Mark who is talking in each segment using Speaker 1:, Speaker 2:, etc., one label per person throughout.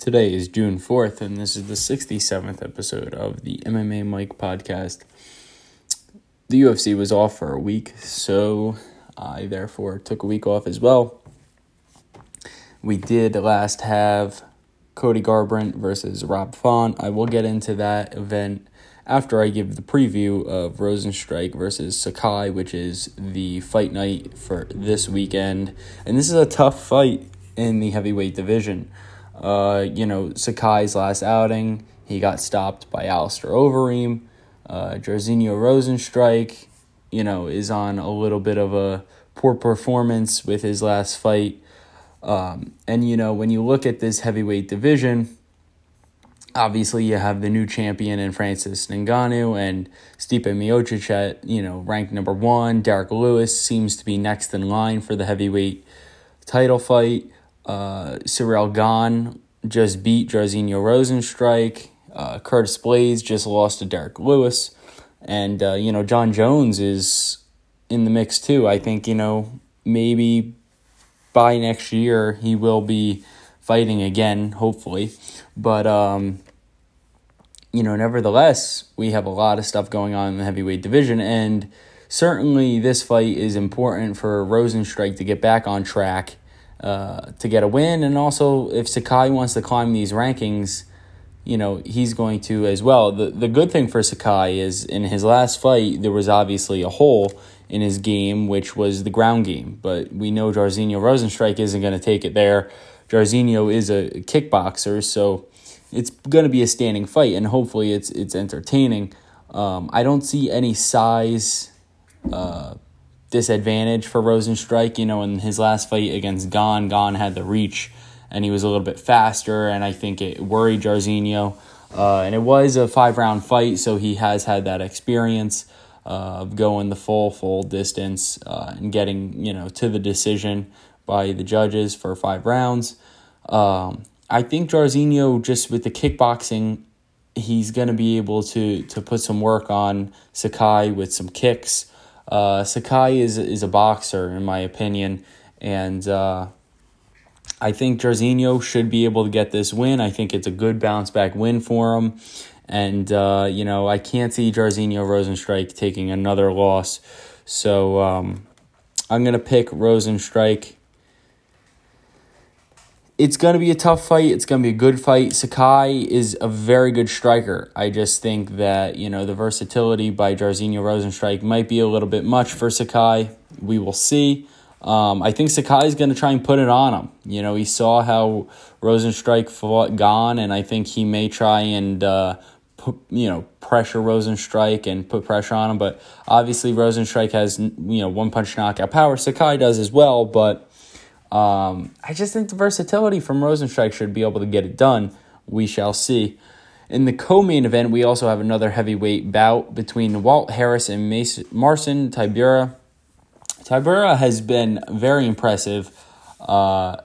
Speaker 1: Today is June 4th, and this is the 67th episode of the MMA Mike podcast. The UFC was off for a week, so I therefore took a week off as well. We did last have Cody Garbrandt versus Rob Font. I will get into that event after I give the preview of Rozenstruik versus Sakai, which is the fight night for this weekend. And this is a tough fight in the heavyweight division. Uh, you know, Sakai's last outing, he got stopped by Alistair Overeem. Uh, Jairzinho Rozenstruik, you know, is on a little bit of a poor performance with his last fight. Um, and, you know, when you look at this heavyweight division, obviously you have the new champion in Francis Ngannou and Stipe Miocic at, you know, ranked number one. Derek Lewis seems to be next in line for the heavyweight title fight. Uh, Gane just beat Jairzinho Rozenstruik. Uh, Curtis Blaydes just lost to Derek Lewis. And, uh, you know, Jon Jones is in the mix too. I think, you know, maybe by next year he will be fighting again, hopefully. But, um, you know, nevertheless, we have a lot of stuff going on in the heavyweight division. And certainly this fight is important for Rozenstruik to get back on track uh, to get a win. And also, if Sakai wants to climb these rankings, you know, he's going to as well. The, the good thing for Sakai is in his last fight, there was obviously a hole in his game, which was the ground game. But we know Jairzinho Rozenstruik isn't going to take it there. Jairzinho is a kickboxer, so it's going to be a standing fight, and hopefully it's it's entertaining. Um, I don't see any size uh, disadvantage for Rozenstruik. You know, in his last fight against Gane, Gane had the reach and he was a little bit faster, and I think it worried Jairzinho. Uh, and it was a five round fight, so he has had that experience uh, of going the full, full distance uh, and getting, you know, to the decision by the judges for five rounds. Um, I think Jairzinho, just with the kickboxing, he's going to be able to to put some work on Sakai with some kicks. Uh, Sakai is is a boxer in my opinion, and uh, I think Jairzinho should be able to get this win. I think it's a good bounce back win for him, and uh, you know I can't see Jairzinho Rozenstruik taking another loss, so um, I'm gonna pick Rozenstruik. It's going to be a tough fight. It's going to be a good fight. Sakai is a very good striker. I just think that, you know, the versatility by Jairzinho Rozenstruik might be a little bit much for Sakai. We will see. Um, I think Sakai is going to try and put it on him. You know, he saw how Rozenstruik fought Gane, and I think he may try and uh, put, you know pressure Rozenstruik and put pressure on him. But obviously, Rozenstruik has you know one punch knockout power. Sakai does as well, but um, I just think the versatility from Rozenstruik should be able to get it done. We shall see. In the co-main event, we also have another heavyweight bout between Walt Harris and Mason, Marcin. Tybura has been very impressive uh,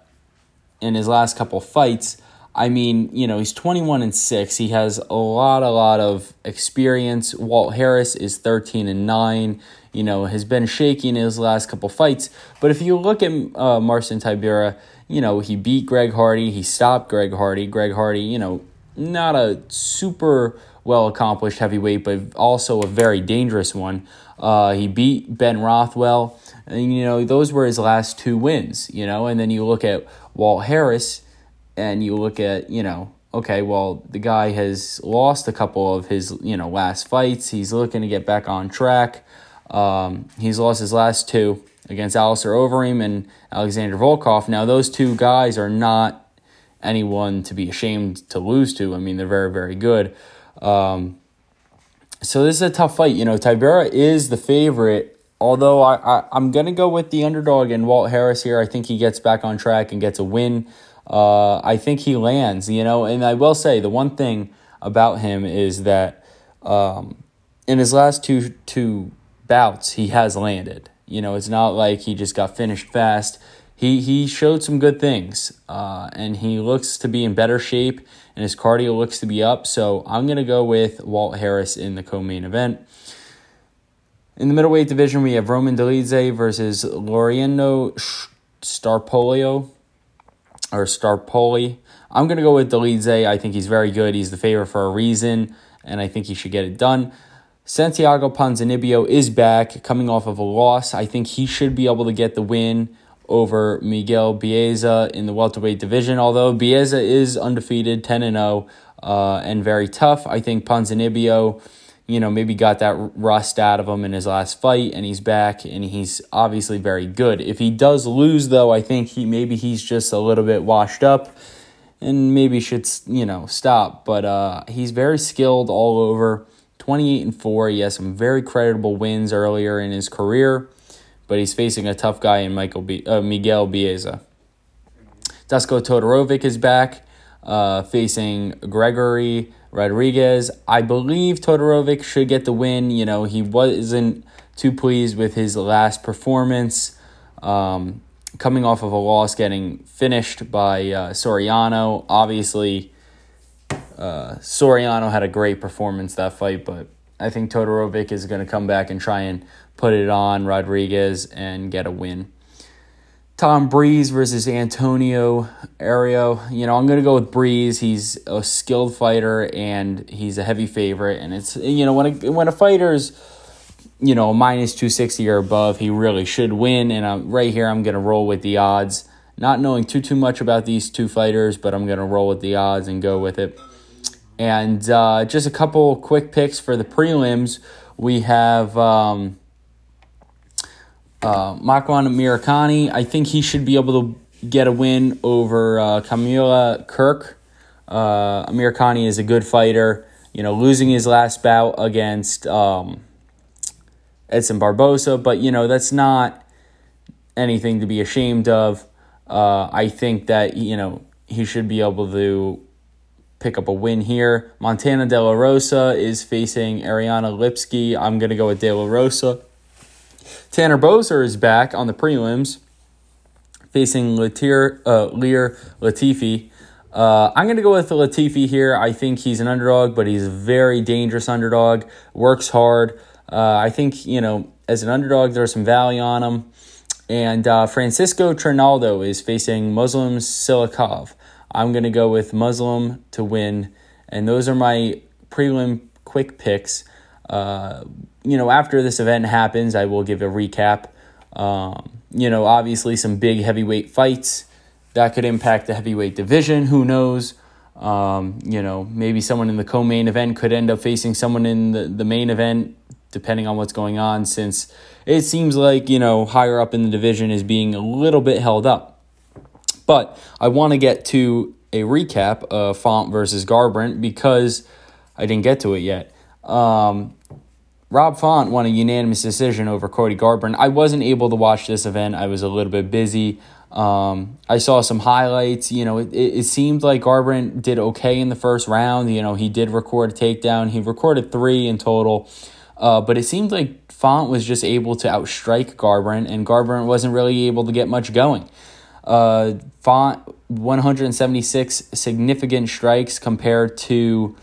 Speaker 1: in his last couple fights. I mean, you know, he's 21 and 6. He has a lot, a lot of experience. Walt Harris is 13 and 9 you know, has been shaky in his last couple fights. But if you look at uh, Marcin Tybura, you know, he beat Greg Hardy, he stopped Greg Hardy. Greg Hardy, you know, not a super well accomplished heavyweight, but also a very dangerous one. Uh, he beat Ben Rothwell, and you know, those were his last two wins, you know, and then you look at Walt Harris and you look at, you know, okay, well, the guy has lost a couple of his, you know, last fights. He's looking to get back on track. Um, he's lost his last two against Alistair Overeem and Alexander Volkov. Now, those two guys are not anyone to be ashamed to lose to. I mean, they're very, very good. Um, so this is a tough fight. You know, Tybura is the favorite, although I, I, I'm going to go with the underdog and Walt Harris here. I think he gets back on track and gets a win. Uh, I think he lands, you know, and I will say the one thing about him is that um, in his last two two bouts he has landed. You know, it's not like he just got finished fast. He he showed some good things, uh, and he looks to be in better shape, and his cardio looks to be up. So I'm gonna go with Walt Harris in the co-main event. In the middleweight division, we have Roman Dolidze versus Laureano Starpolio or Starpoli. I'm to go with Dolidze. I think he's very good. He's the favorite for a reason, and I think he should get it done. Santiago Ponzinibbio is back, coming off of a loss. I think he should be able to get the win over Miguel Baeza in the welterweight division. Although Baeza is undefeated, 10 and 0, uh, and very tough. I think Ponzinibbio, you know, maybe got that rust out of him in his last fight, and he's back, and he's obviously very good. If he does lose, though, I think he maybe he's just a little bit washed up, and maybe should you know stop. But uh, he's very skilled all over. 28 and 4. He has some very creditable wins earlier in his career but he's facing a tough guy in Michael B, uh, Miguel Baeza. Dusko Todorovic is back, uh, facing Gregory Rodrigues. I believe Todorovic should get the win. You know, he wasn't too pleased with his last performance, um, coming off of a loss, getting finished by uh, Soriano. Obviously, uh, Soriano had a great performance that fight, but I think Todorovic is going to come back and try and put it on Rodrigues and get a win. Tom Breese versus Antonio Arroyo. You know, I'm going to go with Breese. He's a skilled fighter and he's a heavy favorite. And it's, you know, when a, when a fighter's, you know, minus 260 or above, he really should win. And I'm, right here, I'm going to roll with the odds. Not knowing too, too much about these two fighters, but I'm going to roll with the odds and go with it. And uh, just a couple quick picks for the prelims. We have. Um, uh, Makwan Amirkhani, I think he should be able to get a win over uh, Kamuela Kirk. Uh, Amirkhani is a good fighter. You know, losing his last bout against um, Edson Barboza, but you know that's not anything to be ashamed of. Uh, I think that you know he should be able to pick up a win here. Montana De La Rosa is facing Ariane Lipski. I'm gonna go with De La Rosa. Tanner Boser is back on the prelims, facing Latir, uh, Ilir Latifi. Uh, I'm going to go with Latifi here. I think he's an underdog, but he's a very dangerous underdog. Works hard. Uh, I think, you know, as an underdog, there's some value on him. And uh, Francisco Trinaldo is facing Muslim Salikhov. I'm going to go with Muslim to win. And those are my prelim quick picks. Uh, you know, after this event happens, I will give a recap. Um, you know, obviously some big heavyweight fights that could impact the heavyweight division. Who knows? Um, you know, maybe someone in the co-main event could end up facing someone in the, the main event, depending on what's going on. Since it seems like you know higher up in the division is being a little bit held up. But I want to get to a recap of Font versus Garbrandt because I didn't get to it yet. Um, Rob Font won a unanimous decision over Cody Garbrandt. I wasn't able to watch this event. I was a little bit busy. Um, I saw some highlights. You know, it, it, seemed like Garbrandt did okay in the first round. You know, he did record a takedown. He recorded three in total. Uh, but it seemed like Font was just able to outstrike Garbrandt, and Garbrandt wasn't really able to get much going. Uh, Font 176 significant strikes compared to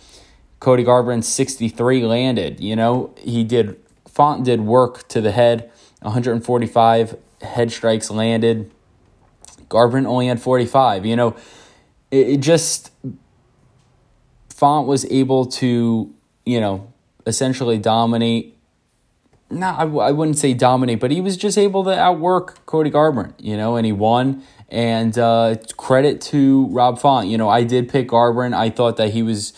Speaker 1: Cody Garbrandt 63 landed. You know, he did, Font did work to the head, 145 head strikes landed. Garbrandt only had 45. You know, it, it just, Font was able to, you know, essentially dominate. Not, I, I wouldn't say dominate, but he was just able to outwork Cody Garbrandt, you know, and he won. And uh, credit to Rob Font. You know, I did pick Garbrandt. I thought that he was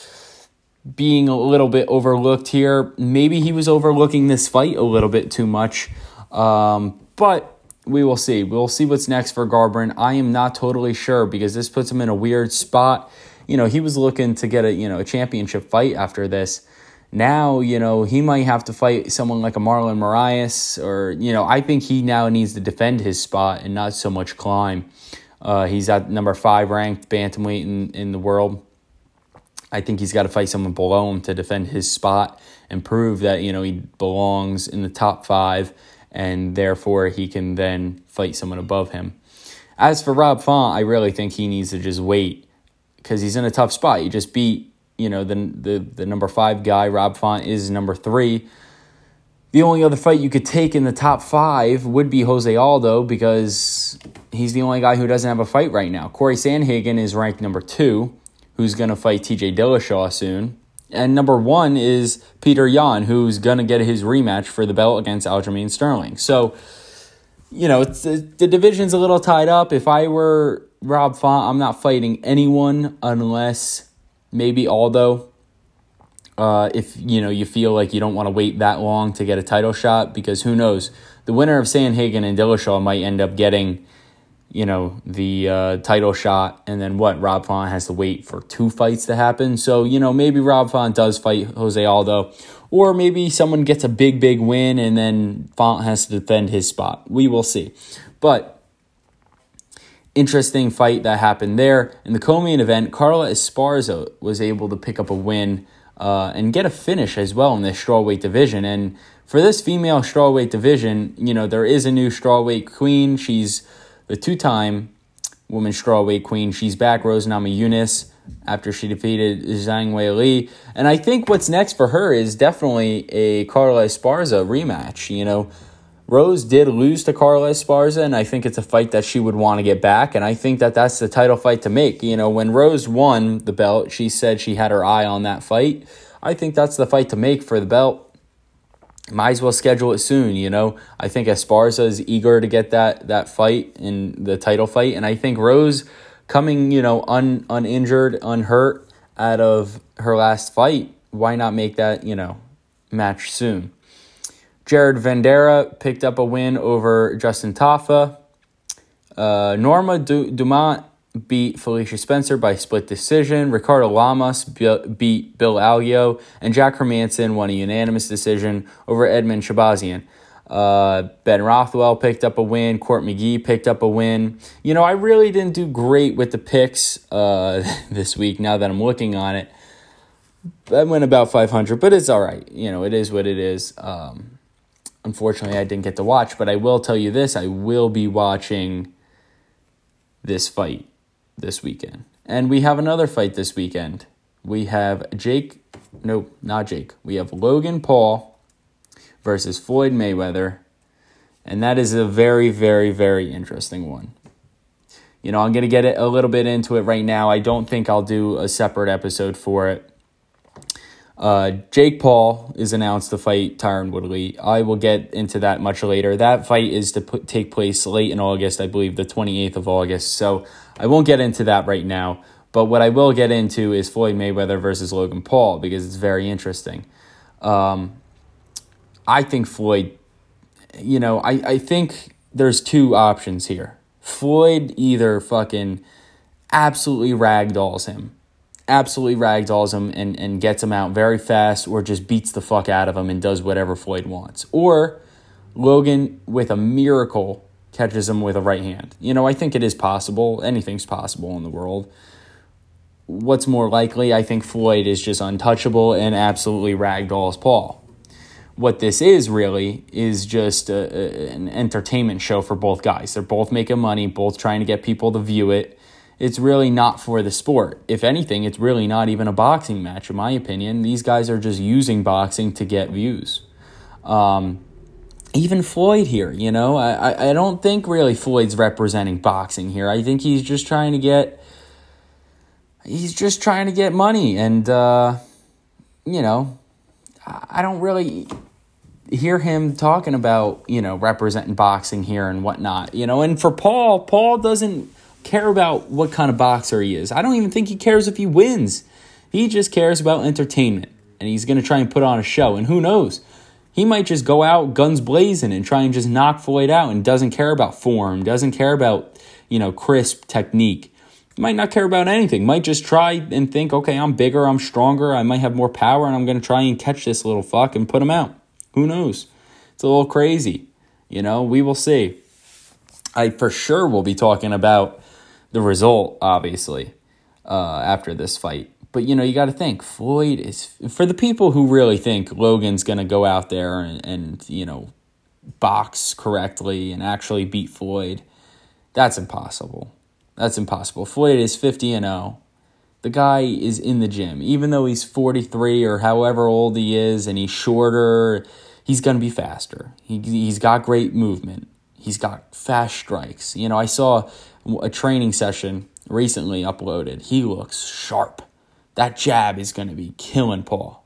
Speaker 1: being a little bit overlooked here. Maybe he was overlooking this fight a little bit too much. Um, but we will see. We'll see what's next for Garbrandt. I am not totally sure because this puts him in a weird spot. You know, he was looking to get a, you know, a championship fight after this. Now, you know, he might have to fight someone like a Marlon Moraes or, you know, I think he now needs to defend his spot and not so much climb. Uh, he's at number five ranked bantamweight in, in the world. I think he's got to fight someone below him to defend his spot and prove that you know he belongs in the top five, and therefore he can then fight someone above him. As for Rob Font, I really think he needs to just wait because he's in a tough spot. He just beat you know the the the number five guy. Rob Font is number three. The only other fight you could take in the top five would be Jose Aldo because he's the only guy who doesn't have a fight right now. Corey Sandhagen is ranked number two, who's going to fight TJ Dillashaw soon. And number one is Petr Yan, who's going to get his rematch for the belt against Aljamain Sterling. So, you know, it's, the, the division's a little tied up. If I were Rob Font, I'm not fighting anyone unless maybe Aldo. Uh, if you know you feel like you don't want to wait that long to get a title shot, because who knows, the winner of Sandhagen and Dillashaw might end up getting, you know, the uh, title shot, and then what? Rob Font has to wait for two fights to happen. So you know maybe Rob Font does fight Jose Aldo, or maybe someone gets a big big win and then Font has to defend his spot. We will see, but interesting fight that happened there. In the co-main event, Carla Esparza was able to pick up a win uh, and get a finish as well in the strawweight division. And for this female strawweight division, you know, there is a new strawweight queen. She's the two-time women's strawweight queen. She's back, Rose Namajunas, after she defeated Zhang Weili. And I think what's next for her is definitely a Carla Esparza rematch. You know, Rose did lose to Carla Esparza, and I think it's a fight that she would want to get back. And I think that that's the title fight to make. You know, when Rose won the belt, she said she had her eye on that fight. I think that's the fight to make for the belt. Might as well schedule it soon. You know, I think Esparza is eager to get that that fight in the title fight, and I think Rose coming, you know, un, uninjured, unhurt out of her last fight. Why not make that you know match soon? Jared Vanderaa picked up a win over Justin Tafa. Uh, Norma du- Dumont beat Felicia Spencer by split decision. Ricardo Lamas beat Bill Algeo. And Jack Hermansson won a unanimous decision over Edmen Shahbazyan. Uh, ben Rothwell picked up a win. Court McGee picked up a win. You know, I really didn't do great with the picks uh, this week now that I'm looking on it. I went about 500, but it's all right. You know, it is what it is. Um, unfortunately, I didn't get to watch, but I will tell you this I will be watching this fight this weekend. And we have another fight this weekend. We have Jake, nope, not Jake. We have Logan Paul versus Floyd Mayweather. And that is a very, very, very interesting one. You know, I'm going to get it a little bit into it right now. I don't think I'll do a separate episode for it. Uh, Jake Paul is announced to fight Tyron Woodley. I will get into that much later. That fight is to put, take place late in August, I believe the 28th of August. So I won't get into that right now. But what I will get into is Floyd Mayweather versus Logan Paul because it's very interesting. Um, I think Floyd, you know, I, I think there's two options here. Floyd either fucking absolutely ragdolls him absolutely ragdolls him and, and gets him out very fast or just beats the fuck out of him and does whatever Floyd wants. Or Logan, with a miracle, catches him with a right hand. You know, I think it is possible. Anything's possible in the world. What's more likely, I think Floyd is just untouchable and absolutely ragdolls Paul. What this is really is just a, a, an entertainment show for both guys. They're both making money, both trying to get people to view it it's really not for the sport. If anything, it's really not even a boxing match, in my opinion. These guys are just using boxing to get views. Um, even Floyd here, you know, I, I don't think really Floyd's representing boxing here. I think he's just trying to get he's just trying to get money and uh, you know, I don't really hear him talking about, you know, representing boxing here and whatnot. You know, and for Paul, Paul doesn't care about what kind of boxer he is. I don't even think he cares if he wins. He just cares about entertainment. And he's going to try and put on a show. And who knows? He might just go out guns blazing and try and just knock Floyd out and doesn't care about form, doesn't care about, you know, crisp technique. Might not care about anything. Might just try and think, okay, I'm bigger, I'm stronger, I might have more power, and I'm going to try and catch this little fuck and put him out. Who knows? It's a little crazy. You know, we will see. I for sure will be talking about the result, obviously, uh, after this fight. But you know, you got to think Floyd is for the people who really think Logan's going to go out there and, and you know box correctly and actually beat Floyd. That's impossible. That's impossible. Floyd is 50 and 0. The guy is in the gym. Even though he's 43 or however old he is and he's shorter, he's going to be faster. He, he's got great movement He's got fast strikes. You know, I saw a training session recently uploaded. He looks sharp. That jab is going to be killing Paul.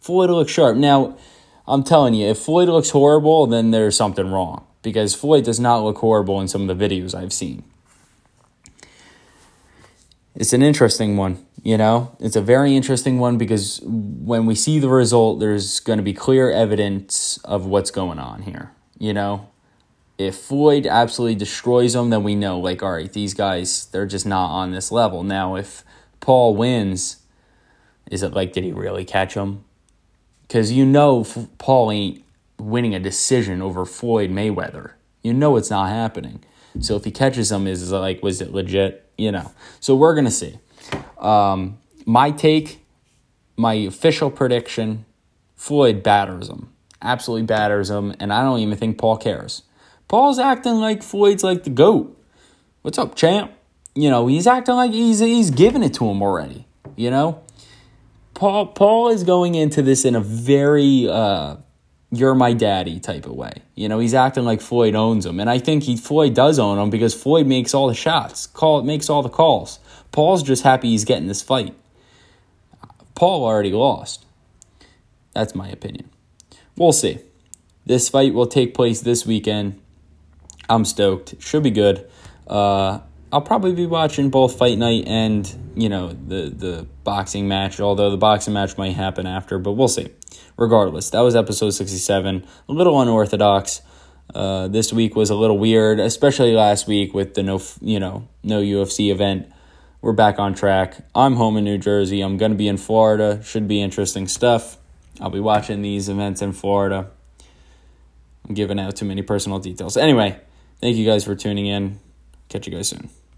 Speaker 1: Floyd looks sharp. Now, I'm telling you, if Floyd looks horrible, then there's something wrong because Floyd does not look horrible in some of the videos I've seen. It's an interesting one, you know? It's a very interesting one because when we see the result, there's going to be clear evidence of what's going on here, you know? If Floyd absolutely destroys them, then we know, like, all right, these guys, they're just not on this level. Now, if Paul wins, is it like, did he really catch him? Because you know Paul ain't winning a decision over Floyd Mayweather. You know it's not happening. So if he catches him, is it like, was it legit? You know. So we're gonna see. Um, my take, my official prediction: Floyd batters him, absolutely batters him, and I don't even think Paul cares. Paul's acting like Floyd's like the goat. What's up, champ? You know, he's acting like he's he's giving it to him already. You know, Paul Paul is going into this in a very uh, you're my daddy type of way. You know, he's acting like Floyd owns him, and I think he Floyd does own him because Floyd makes all the shots, call makes all the calls. Paul's just happy he's getting this fight. Paul already lost. That's my opinion. We'll see. This fight will take place this weekend. I'm stoked. Should be good. Uh, I'll probably be watching both fight night and you know the the boxing match. Although the boxing match might happen after, but we'll see. Regardless, that was episode sixty seven. A little unorthodox. Uh, this week was a little weird, especially last week with the no you know no UFC event. We're back on track. I'm home in New Jersey. I'm gonna be in Florida. Should be interesting stuff. I'll be watching these events in Florida. I'm giving out too many personal details. Anyway, thank you guys for tuning in. Catch you guys soon.